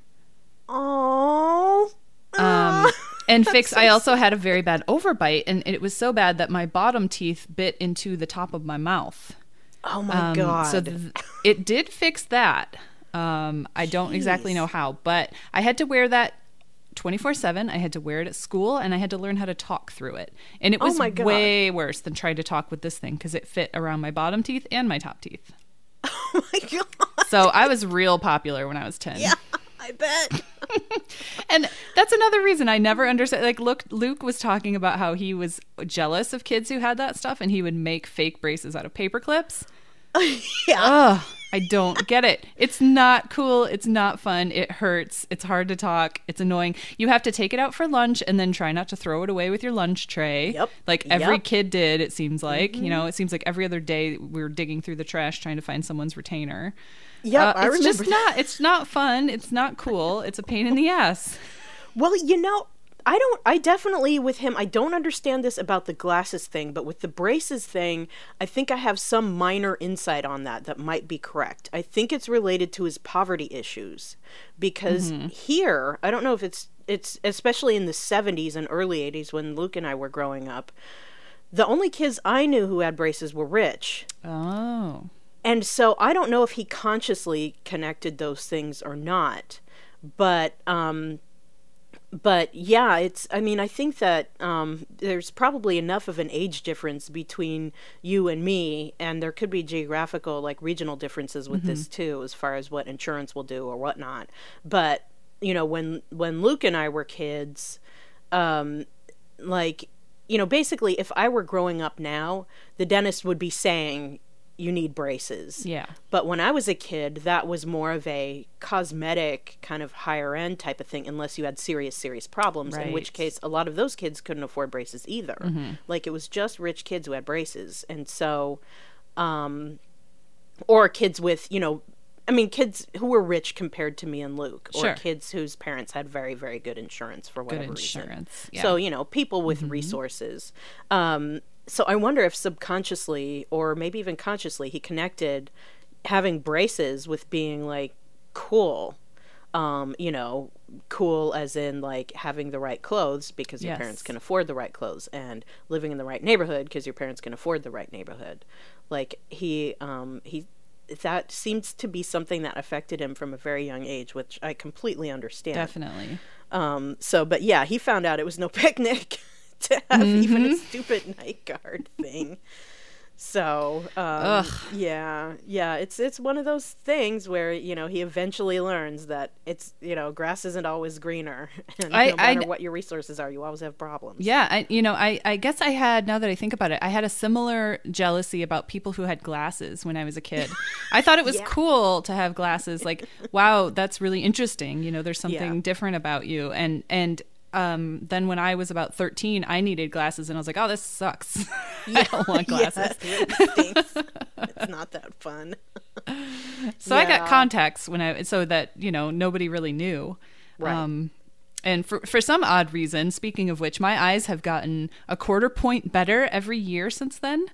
Oh. Um, and fix. I also had a very bad overbite, and it was so bad that my bottom teeth bit into the top of my mouth. Oh my Um, god. So th- it did fix that. Um, I don't exactly know how, but I had to wear that 24 7. I had to wear it at school and I had to learn how to talk through it. And it Oh was God. way worse than trying to talk with this thing because it fit around my bottom teeth and my top teeth. oh my god. So I was real popular when I was 10. Yeah, I bet. And that's another reason I never understood. Like, look, Luke was talking about how he was jealous of kids who had that stuff and he would make fake braces out of paper clips. yeah. Ugh, I don't get it. It's not cool. It's not fun. It hurts. It's hard to talk. It's annoying. You have to take it out for lunch and then try not to throw it away with your lunch tray. Yep. Like every Yep. kid did, it seems like. Mm-hmm. You know, it seems like every other day we were digging through the trash trying to find someone's retainer. Yep, Uh, I it's remember just not it's not fun. It's not cool. It's a pain in the ass. Well, you know, I don't. I definitely with him. I don't understand this about the glasses thing, but with the braces thing, I think I have some minor insight on that that might be correct. I think it's related to his poverty issues because here, I don't know if it's it's especially in the 70s and early 80s when Luke and I were growing up. The only kids I knew who had braces were rich. Oh. And so I don't know if he consciously connected those things or not. But um but yeah, it's I mean, I think that um there's probably enough of an age difference between you and me and there could be geographical like regional differences with this too as far as what insurance will do or whatnot. But you know, when when Luke and I were kids, um like you know, basically if I were growing up now, the dentist would be saying you need braces. Yeah. But when I was a kid, that was more of a cosmetic kind of higher end type of thing, unless you had serious, serious problems. In which case, a lot of those kids couldn't afford braces either. Like it was just rich kids who had braces, and so, um, or kids with you know I mean, kids who were rich compared to me and Luke, or Sure. kids whose parents had very, very good insurance for Good whatever reason. insurance. So you know, people with resources. Um, so I wonder if subconsciously, or maybe even consciously, he connected having braces with being like cool. Um, you know, cool as in like having the right clothes because your Yes. parents can afford the right clothes, and living in the right neighborhood because your parents can afford the right neighborhood. Like he, um, he, that seems to be something that affected him from a very young age, which I completely understand. Definitely. Um, so, but yeah, he found out it was no picnic to have even Mm-hmm. a stupid night guard thing. So, um, yeah, yeah, it's it's one of those things where you know he eventually learns that it's you know grass isn't always greener, and I- no matter I- what your resources are, you always have problems. Yeah, I, you know, I, I guess I had now that I think about it, I had a similar jealousy about people who had glasses when I was a kid. I thought it was Yeah. cool to have glasses. Like, wow, that's really interesting. You know, there's something Yeah. different about you. And and um, then when I was about 13, I needed glasses, and I was like, oh, this sucks. I don't want glasses. Yeah, it it's not that fun. So I got contacts when I so that you know nobody really knew. Right. Um, and for for some odd reason, speaking of which, my eyes have gotten a quarter point better every year since then.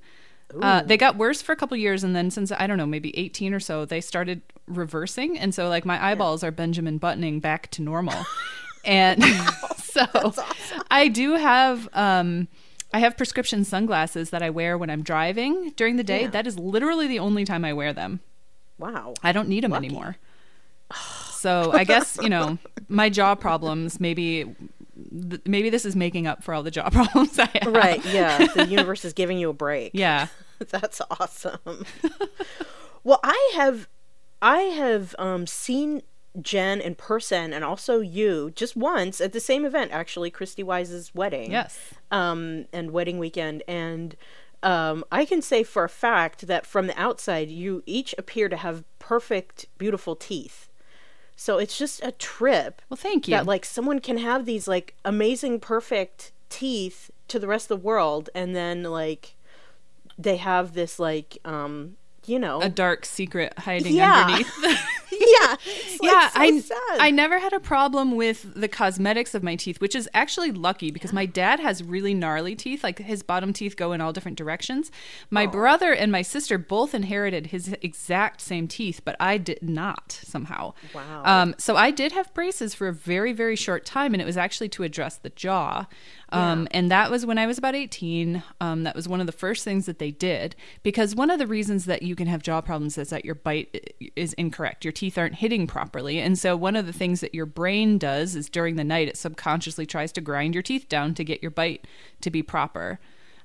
Uh, they got worse for a couple years, and then since I don't know, maybe eighteen or so, they started reversing, and so like my eyeballs are Benjamin buttoning back to normal. And so I do have um, I have prescription sunglasses that I wear when I'm driving during the day. Yeah. That is literally the only time I wear them. Wow. I don't need them anymore. So I guess you know my jaw problems. Maybe th- maybe this is making up for all the jaw problems I have. Right. Yeah. The universe is giving you a break. Yeah. That's awesome. well, I have I have um seen Jen in person and also you just once at the same event actually Christy Wise's wedding. Yes. Um and wedding weekend and um I can say for a fact that from the outside you each appear to have perfect beautiful teeth. So it's just a trip Well, thank you. that like someone can have these like amazing perfect teeth to the rest of the world and then like they have this like um you know a dark secret hiding Yeah. underneath. yeah it's, like, yeah, so I sad. I never had a problem with the cosmetics of my teeth, which is actually lucky because my dad has really gnarly teeth. Like his bottom teeth go in all different directions. My brother and my sister both inherited his exact same teeth, but I did not somehow. Wow. Um, so I did have braces for a very very short time, and it was actually to address the jaw. Um, And that was when I was about 18. Um, that was one of the first things that they did because one of the reasons that you can have jaw problems is that your bite is incorrect. Your teeth aren't hitting properly. And so one of the things that your brain does is during the night, it subconsciously tries to grind your teeth down to get your bite to be proper.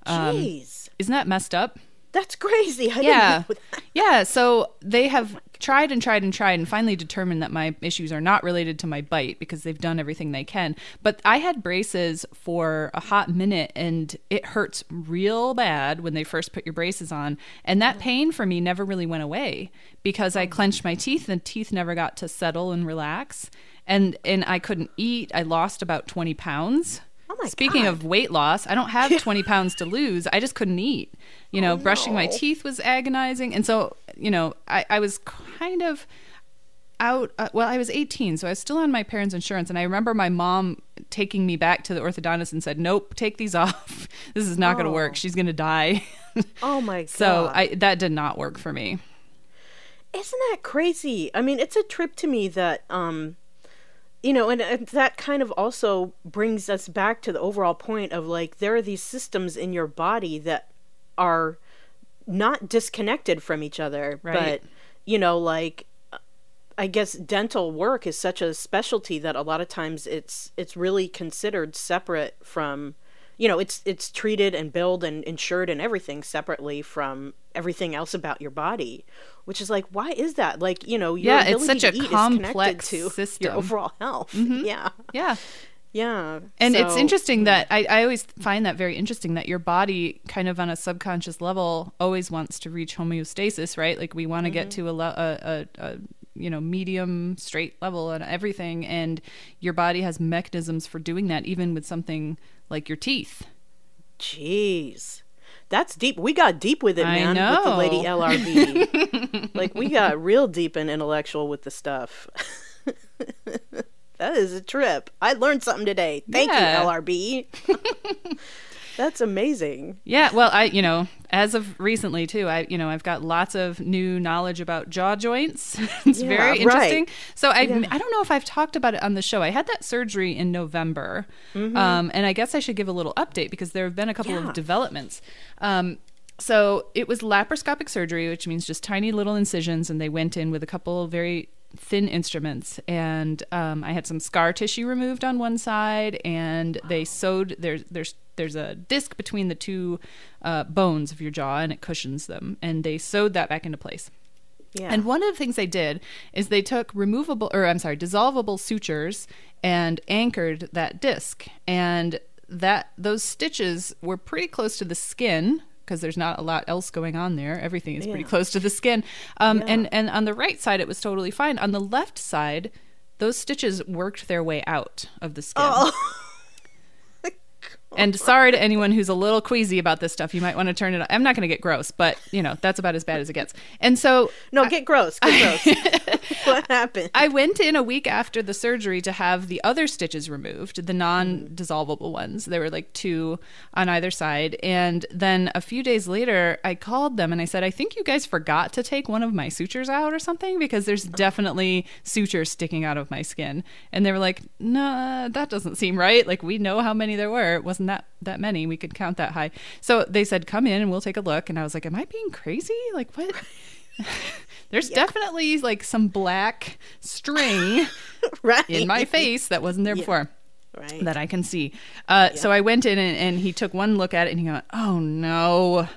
Um, Jeez. Isn't that messed up? That's crazy. I Yeah. That. Yeah. So they have tried and tried and tried and finally determined that my issues are not related to my bite because they've done everything they can. But I had braces for a hot minute and it hurts real bad when they first put your braces on. And that pain for me never really went away because I oh. clenched my teeth and teeth never got to settle and relax. And and I couldn't eat. I lost about 20 pounds. Oh my Speaking God. of weight loss, I don't have 20 pounds to lose. I just couldn't eat. You know, brushing my Oh, teeth was agonizing. And so, you know, I, I was kind of out. Uh, well, I was 18, so I was still on my parents' insurance. And I remember my mom taking me back to the orthodontist and said, Nope, take these off. this is not going to Oh. work. She's going to die. Oh my god. so I, that did not work for me. Isn't that crazy? I mean, it's a trip to me that, um, you know, and, and that kind of also brings us back to the overall point of like, there are these systems in your body that are not disconnected from each other, Right. but, you know, like, uh, I guess dental work is such a specialty that a lot of times it's it's really considered separate from you know it's it's treated and billed and insured and everything separately from everything else about your body which is like why is that like you know your Yeah, it's such a to eat is connected complex to system. your overall health mm-hmm. yeah Yeah. yeah And it's So- interesting mm. that I, I always find that very interesting that your body, kind of on a subconscious level, always wants to reach homeostasis, right? Like we want to get mm-hmm. to a, le- a, a, a you know medium straight level and everything, and your body has mechanisms for doing that, even with something like your teeth. Jeez. That's deep. We got deep with it, man. With the lady LRB. like we got real deep and intellectual with the stuff. that is a trip. I learned something today. Thank Yeah. you, LRB. That's amazing. Yeah, well, I you know, as of recently too, I you know, I've got lots of new knowledge about jaw joints. it's Yeah, very right. interesting. So I I don't know if I've talked about it on the show. I had that surgery in November, um, and I guess I should give a little update because there have been a couple Mm-hmm. Yeah. of developments. Um, so it was laparoscopic surgery, which means just tiny little incisions, and they went in with a couple of very thin instruments and um, i had some scar tissue removed on one side and they sewed there's there's there's a disc between the two uh, bones of your jaw and it cushions them and they sewed that back into place Yeah. and one of the things they did is they took removable, or I'm sorry, dissolvable sutures and anchored that disc. And that those stitches were pretty close to the skin because there's not a lot else going on there. Everything is pretty close to the skin. Um, And and on the right side, it was totally fine. On the left side, those stitches worked their way out of the skin. Oh. And sorry to anyone who's a little queasy about this stuff. You might want to turn it. On. I'm not going to get gross, but you know that's about as bad as it gets. And so no, get gross. Get gross. what happened? I went in a week after the surgery to have the other stitches removed, the non dissolvable ones. There were like two on either side. And then a few days later, I called them and I said, I think you guys forgot to take one of my sutures out or something because there's definitely sutures sticking out of my skin. And they were like, Nah, that doesn't seem right. Like, we know how many there were. It wasn't that, that many. We could count that high. So they said, Come in and we'll take a look. And I was like, Am I being crazy? Like, what? There's definitely like some black string right. in my face that wasn't there before Right. that I can see. Uh, So I went in and, and he took one look at it and he went, "Oh no."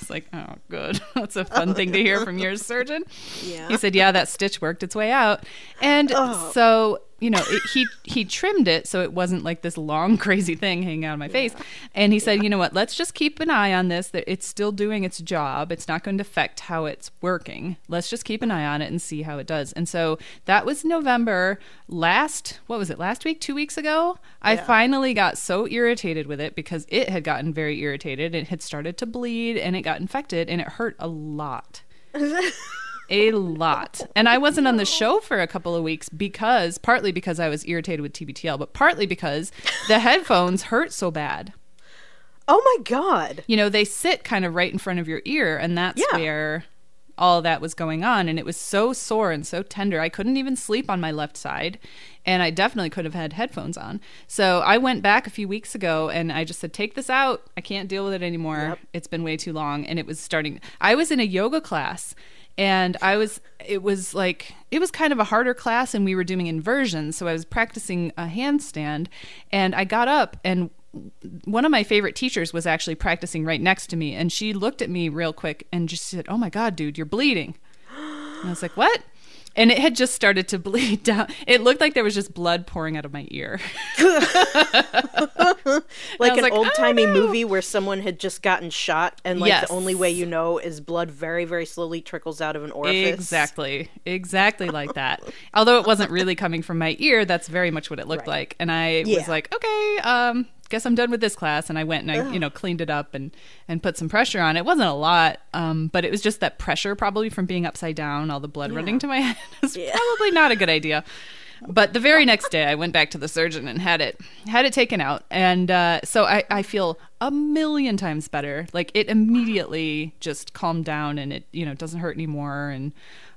It's like, oh, good. That's a fun thing to hear from your surgeon. Yeah. He said, yeah, that stitch worked its way out, and Oh. so you know, it, he he trimmed it so it wasn't like this long, crazy thing hanging out of my face. And he said, you know what? Let's just keep an eye on this. That it's still doing its job. It's not going to affect how it's working. Let's just keep an eye on it and see how it does. And so that was November last. What was it? Last week? Two weeks ago? I finally got so irritated with it because it had gotten very irritated. It had started to bleed and it got infected and it hurt a lot a lot. And I wasn't on the show for a couple of weeks because partly because I was irritated with TBTL, but partly because the headphones hurt so bad. oh my god. You know, they sit kind of right in front of your ear, and that's Yeah. where all that was going on. And it was so sore and so tender. I couldn't even sleep on my left side. And I definitely could have had headphones on. So I went back a few weeks ago and I just said, take this out. I can't deal with it anymore. Yep. It's been way too long. And it was starting. I was in a yoga class and I was, it was like, it was kind of a harder class and we were doing inversions. So I was practicing a handstand and I got up and one of my favorite teachers was actually practicing right next to me. And she looked at me real quick and just said oh my god dude you're bleeding. And i was like what and it had just started to bleed down it looked like there was just blood pouring out of my ear Like an like, old timey "Oh, movie where someone had just gotten shot and like Yes. the only way you know is blood very, very slowly trickles out of an orifice. Exactly. Exactly like that. Although it wasn't really coming from my ear, that's very much what it looked Right. like. And I Yeah. was like, okay, um, guess I'm done with this class. And I went and I, you know, cleaned it up and, and put some pressure on. It wasn't a lot, um, but it was just that pressure probably from being upside down, all the blood running to my head. was Yeah. probably not a good idea. But the very next day, I went back to the surgeon and had it had it taken out, and uh, so I, I feel a million times better. Like it immediately just calmed down, and it you know doesn't hurt anymore, and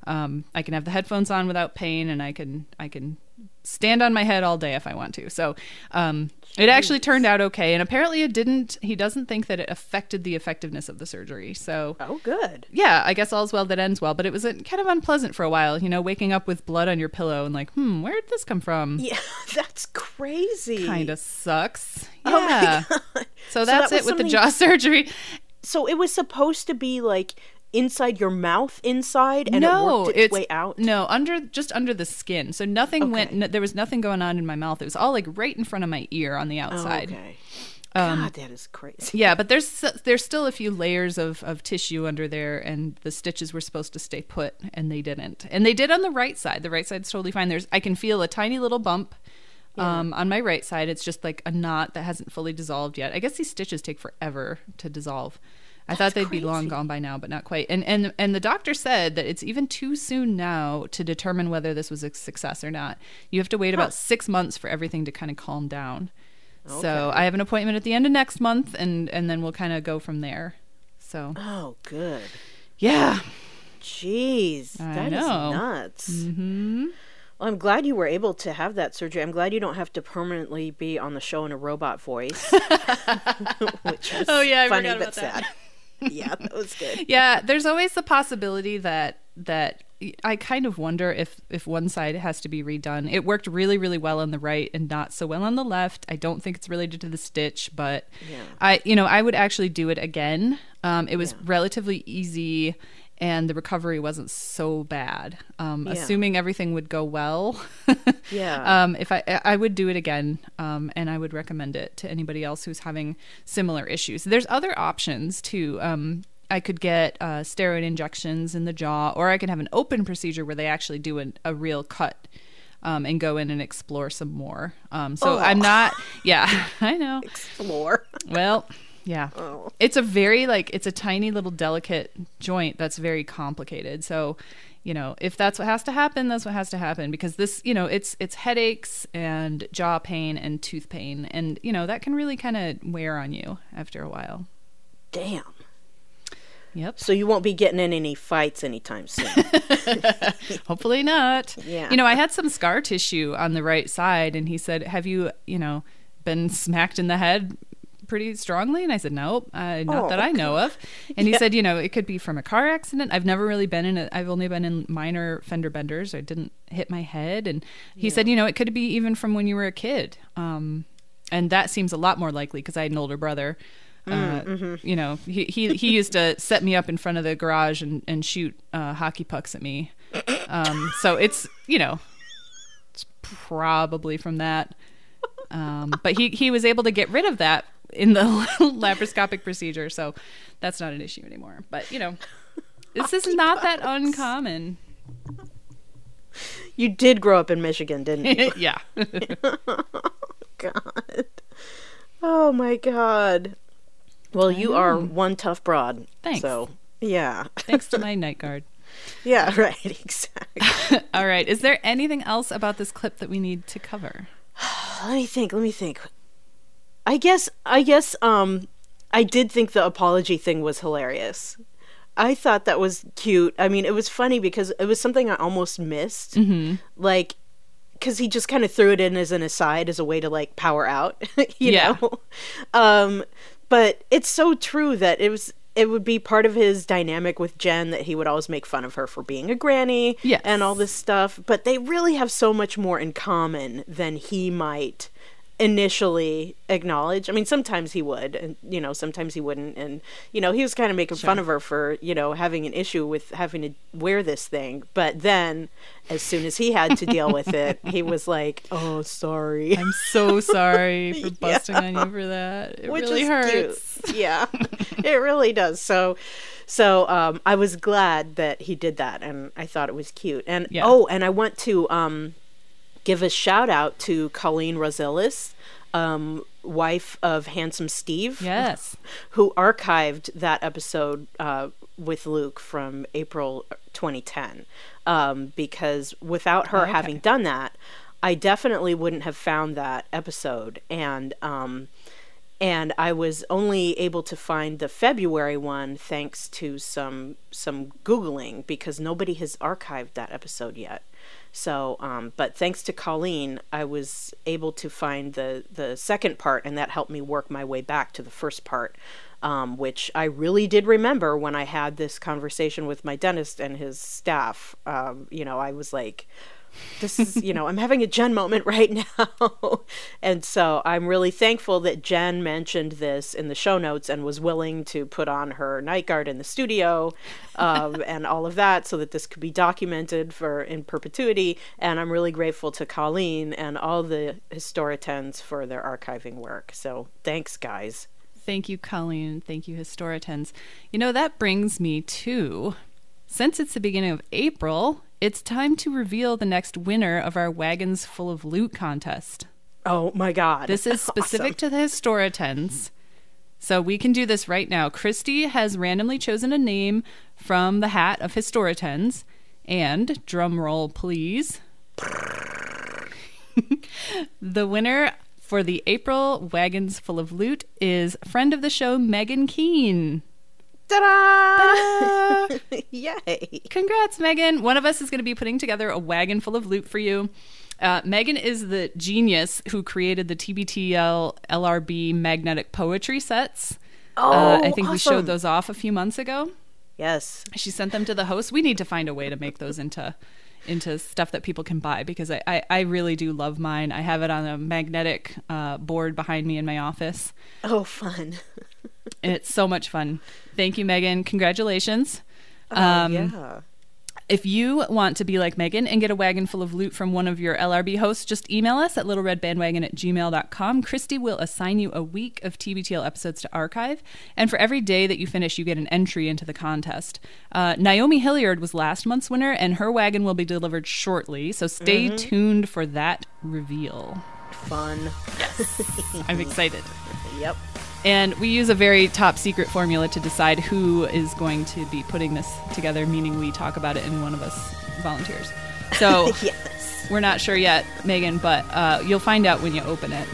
um, I can have the headphones on without pain, and I can I can stand on my head all day if I want to. So um, it actually turned out okay, and apparently it didn't. He doesn't think that it affected the effectiveness of the surgery. So Oh, good. yeah, I guess all's well that ends well, but it was kind of unpleasant for a while, you know, waking up with blood on your pillow and like, hmm, where did this come from? Yeah, that's crazy. Kind of sucks. Oh Yeah. God. So that's that it with the jaw surgery. So it was supposed to be like inside your mouth, inside, and no, it worked its, it's way out. No, under just under the skin. So nothing went. No, there was nothing going on in my mouth. It was all like right in front of my ear on the Oh, outside. okay. God, that is crazy. Yeah, but there's there's still a few layers of, of tissue under there, and the stitches were supposed to stay put, and they didn't. And they did on the right side. The right side's totally fine. There's I can feel a tiny little bump Um, on my right side, it's just like a knot that hasn't fully dissolved yet. I guess these stitches take forever to dissolve. I thought they'd be long gone by now, but not quite. And and and the doctor said that it's even too soon now to determine whether this was a success or not. You have to wait about six months for everything to kind of calm down. So I have an appointment at the end of next month, and and then we'll kind of go from there. So Oh, good. yeah, Jeez, I that is know. nuts. Mm-hmm. Well, I'm glad you were able to have that surgery. I'm glad you don't have to permanently be on the show in a robot voice. Which was Oh, yeah, I funny but sad. Yeah, that was good. yeah. There's always the possibility that that I kind of wonder if if one side has to be redone. It worked really really well on the right and not so well on the left. I don't think it's related to the stitch, but Yeah. I you know I would actually do it again. Um, it was relatively easy. And the recovery wasn't so bad. Um, Yeah. Assuming everything would go well, Yeah. um, if I I would do it again, um, and I would recommend it to anybody else who's having similar issues. There's other options too. Um, I could get uh, steroid injections in the jaw, or I could have an open procedure where they actually do an, a real cut um, and go in and explore some more. Um, so Oh. I'm not. Yeah, I know. Explore. Well, yeah. Oh. It's a very like it's a tiny little delicate joint that's very complicated. So, you know, if that's what has to happen, that's what has to happen because this, you know, it's it's headaches and jaw pain and tooth pain and, you know, that can really kind of wear on you after a while. Damn. Yep. So you won't be getting in any fights anytime soon. Hopefully not. Yeah. You know, I had some scar tissue on the right side and he said, "Have you, you know, been smacked in the head pretty strongly?" And I said, "Nope, uh, not Oh, that I know of." And he said, "You know, it could be from a car accident. I've never really been in it. I've only been in minor fender benders. I didn't hit my head." And he said, "You know, it could be even from when you were a kid." Um and that seems a lot more likely because I had an older brother. Uh, You know, he, he he used to set me up in front of the garage and, and shoot uh, hockey pucks at me. Um, so it's you know, it's probably from that. Um, but he he was able to get rid of that in the laparoscopic procedure, so that's not an issue anymore. But you know, this is not that uncommon. you did grow up in Michigan, didn't you? yeah. oh, God. Oh my God. Well, you are one tough broad. Thanks. So, yeah. Thanks to my night guard. Yeah, right. Exactly. All right. Is there anything else about this clip that we need to cover? let me think. Let me think. I guess. I guess. Um, I did think the apology thing was hilarious. I thought that was cute. I mean, it was funny because it was something I almost missed. Mm-hmm. Like, because he just kind of threw it in as an aside as a way to like power out, you Yeah. know. Um, but it's so true that it was. It would be part of his dynamic with Jen that he would always make fun of her for being a granny Yes. and all this stuff. But they really have so much more in common than he might initially acknowledge. I mean, sometimes he would, and you know, sometimes he wouldn't. And you know, he was kind of making fun of her for you know having an issue with having to wear this thing. But then, as soon as he had to deal with it, he was like, "Oh, sorry." I'm so sorry for busting on you for that. It Which really hurts. cute. Yeah, it really does. So, so um, I was glad that he did that, and I thought it was cute. And Yeah. oh, and I want to um, give a shout out to Colleen Rosilis, um, wife of Handsome Steve. Yes. who archived that episode uh, with Luke from April 2010. Um, because without her Okay. having done that, I definitely wouldn't have found that episode. And um, and I was only able to find the February one thanks to some some googling because nobody has archived that episode yet. So, um, but thanks to Colleen, I was able to find the the second part, and that helped me work my way back to the first part, um, which I really did remember when I had this conversation with my dentist and his staff. Um, you know, I was like, this is you know i'm having a jen moment right now and so i'm really thankful that jen mentioned this in the show notes and was willing to put on her night guard in the studio um, and all of that so that this could be documented for in perpetuity and i'm really grateful to colleen and all the historitans for their archiving work so thanks guys Thank you, Colleen. Thank you, Historitans. You know, that brings me to since it's the beginning of April, it's time to reveal the next winner of our Wagons Full of Loot contest. Oh my god. This is specific to the Historitens. So we can do this right now. Christy has randomly chosen a name from the hat of Historitens. And, drum roll please, the winner for the April Wagons Full of Loot is friend of the show, Megan Keene. Ta-da! Yay. Congrats, Megan. One of us is going to be putting together a wagon full of loot for you. Uh, Megan is the genius who created the TBTL LRB magnetic poetry sets. Oh, uh, I think we showed those off a few months ago. Yes. She sent them to the host. We need to find a way to make those into into stuff that people can buy because I, I, I really do love mine. I have it on a magnetic uh, board behind me in my office. Oh, fun. And it's so much fun. Thank you, Megan. Congratulations. Oh, Um, yeah. If you want to be like Megan and get a wagon full of loot from one of your LRB hosts, just email us at littleredbandwagon at gmail.com. Christy will assign you a week of TBTL episodes to archive. And for every day that you finish, you get an entry into the contest. Uh, Naomi Hilliard was last month's winner, and her wagon will be delivered shortly. So stay tuned for that reveal. Fun. I'm excited. Yep. And we use a very top secret formula to decide who is going to be putting this together, meaning we talk about it and one of us volunteers. So Yes. we're not sure yet, Megan, but uh, you'll find out when you open it.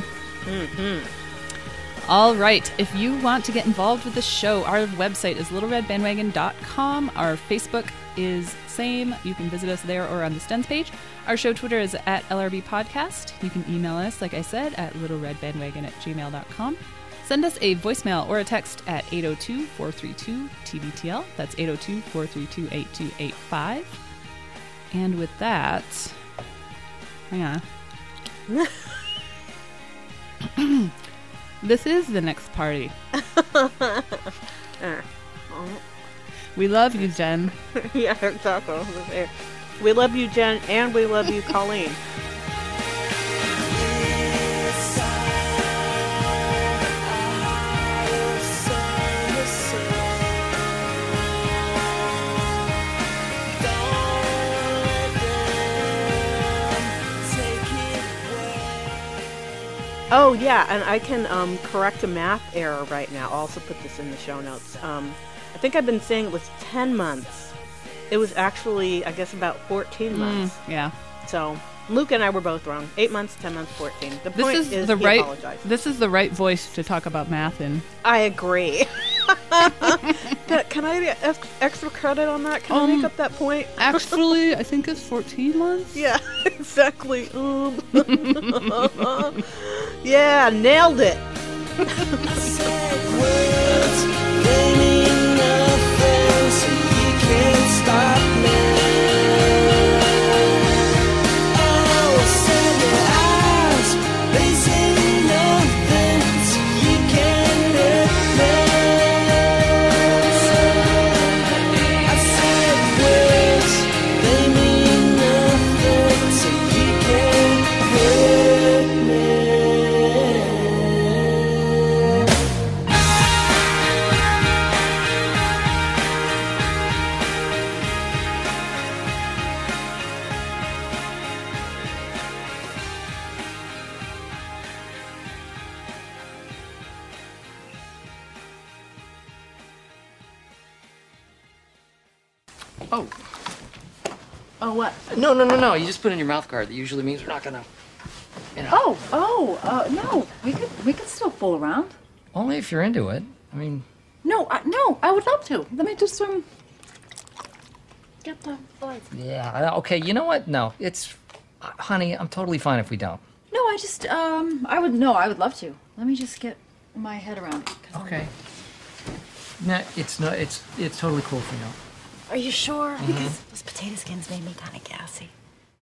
All right. If you want to get involved with the show, our website is littleredbandwagon.com. Our Facebook is same. You can visit us there or on the Stens page. Our show Twitter is at LRB Podcast. You can email us, like I said, at littleredbandwagon at gmail.com. Send us a voicemail or a text at 802 432 TBTL. That's 802 432 8285. And with that, hang on. this is the next party. we love you, Jen. yeah, exactly. We love you, Jen, and we love you, Colleen. Oh yeah, and I can um, correct a math error right now. I'll also put this in the show notes. Um, I think I've been saying it was ten months. It was actually, I guess, about fourteen months. Yeah. So Luke and I were both wrong. Eight months, ten months, fourteen. The This point is, is, the he right apologized. this is the right voice to talk about math in. I agree. But can I get ex- extra credit on that? Can I Um, make up that point? Actually, I think it's 14 months. Yeah, exactly. Um. yeah, nailed it. No, no, no, no. You just put in your mouth guard. That usually means we're not gonna. You know. Oh, oh, uh, no. We could, we could still fool around. Only if you're into it. I mean, No, I, no, I would love to. Let me just um get the lights. yeah. Okay, you know what? No, it's. uh, Honey, I'm totally fine if we don't. No, I just um, I would no, I would love to. Let me just get my head around it. 'cause I'm- Okay. No, it's not. it's it's totally cool if we don't. Are you sure? Mm-hmm. Because those potato skins made me kind of gassy.